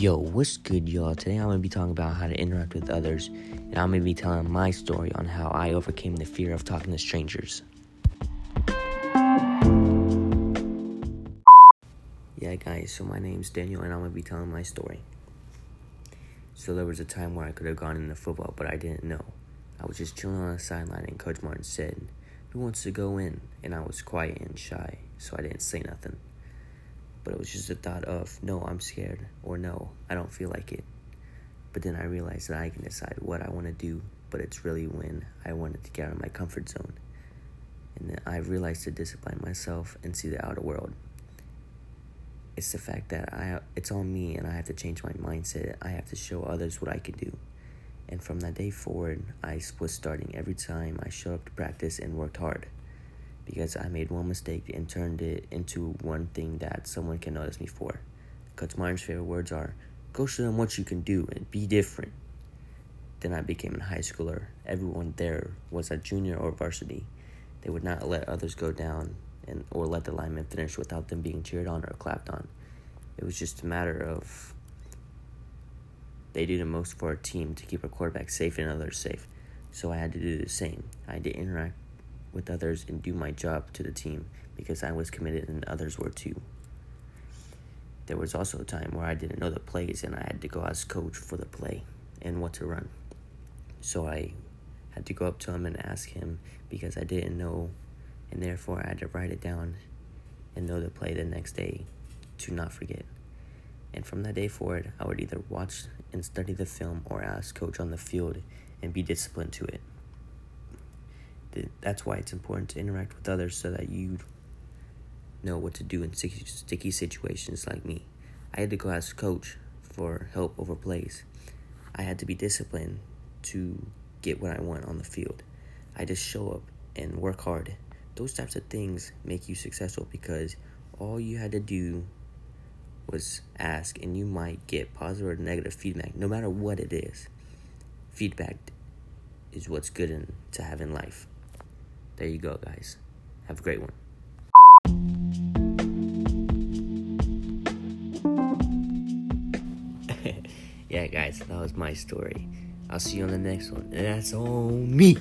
Yo, what's good, y'all? Today I'm gonna be talking about how to interact with others, and I'm gonna be telling my story on how I overcame the fear of talking to strangers. Yeah, guys, so my name's Daniel, and I'm gonna be telling my story. So, there was a time where I could have gone into football, but I didn't know. I was just chilling on the sideline, and Coach Martin said, Who wants to go in? And I was quiet and shy, so I didn't say nothing but it was just a thought of, no, I'm scared, or no, I don't feel like it. But then I realized that I can decide what I want to do, but it's really when I wanted to get out of my comfort zone. And then I realized to discipline myself and see the outer world. It's the fact that I it's on me and I have to change my mindset. I have to show others what I can do. And from that day forward, I was starting every time I showed up to practice and worked hard because I made one mistake and turned it into one thing that someone can notice me for. Martin's favorite words are, go show them what you can do and be different. Then I became a high schooler. Everyone there was a junior or varsity. They would not let others go down and or let the linemen finish without them being cheered on or clapped on. It was just a matter of they do the most for a team to keep a quarterback safe and others safe. So I had to do the same. I had to interact with others and do my job to the team because I was committed and others were too. There was also a time where I didn't know the plays and I had to go ask coach for the play and what to run. So I had to go up to him and ask him because I didn't know and therefore I had to write it down and know the play the next day to not forget. And from that day forward, I would either watch and study the film or ask coach on the field and be disciplined to it that's why it's important to interact with others so that you know what to do in sticky, sticky situations like me. I had to go ask coach for help over plays. I had to be disciplined to get what I want on the field. I just show up and work hard. Those types of things make you successful because all you had to do was ask, and you might get positive or negative feedback, no matter what it is. Feedback is what's good in, to have in life. There you go, guys. Have a great one. yeah, guys, that was my story. I'll see you on the next one. And that's all me.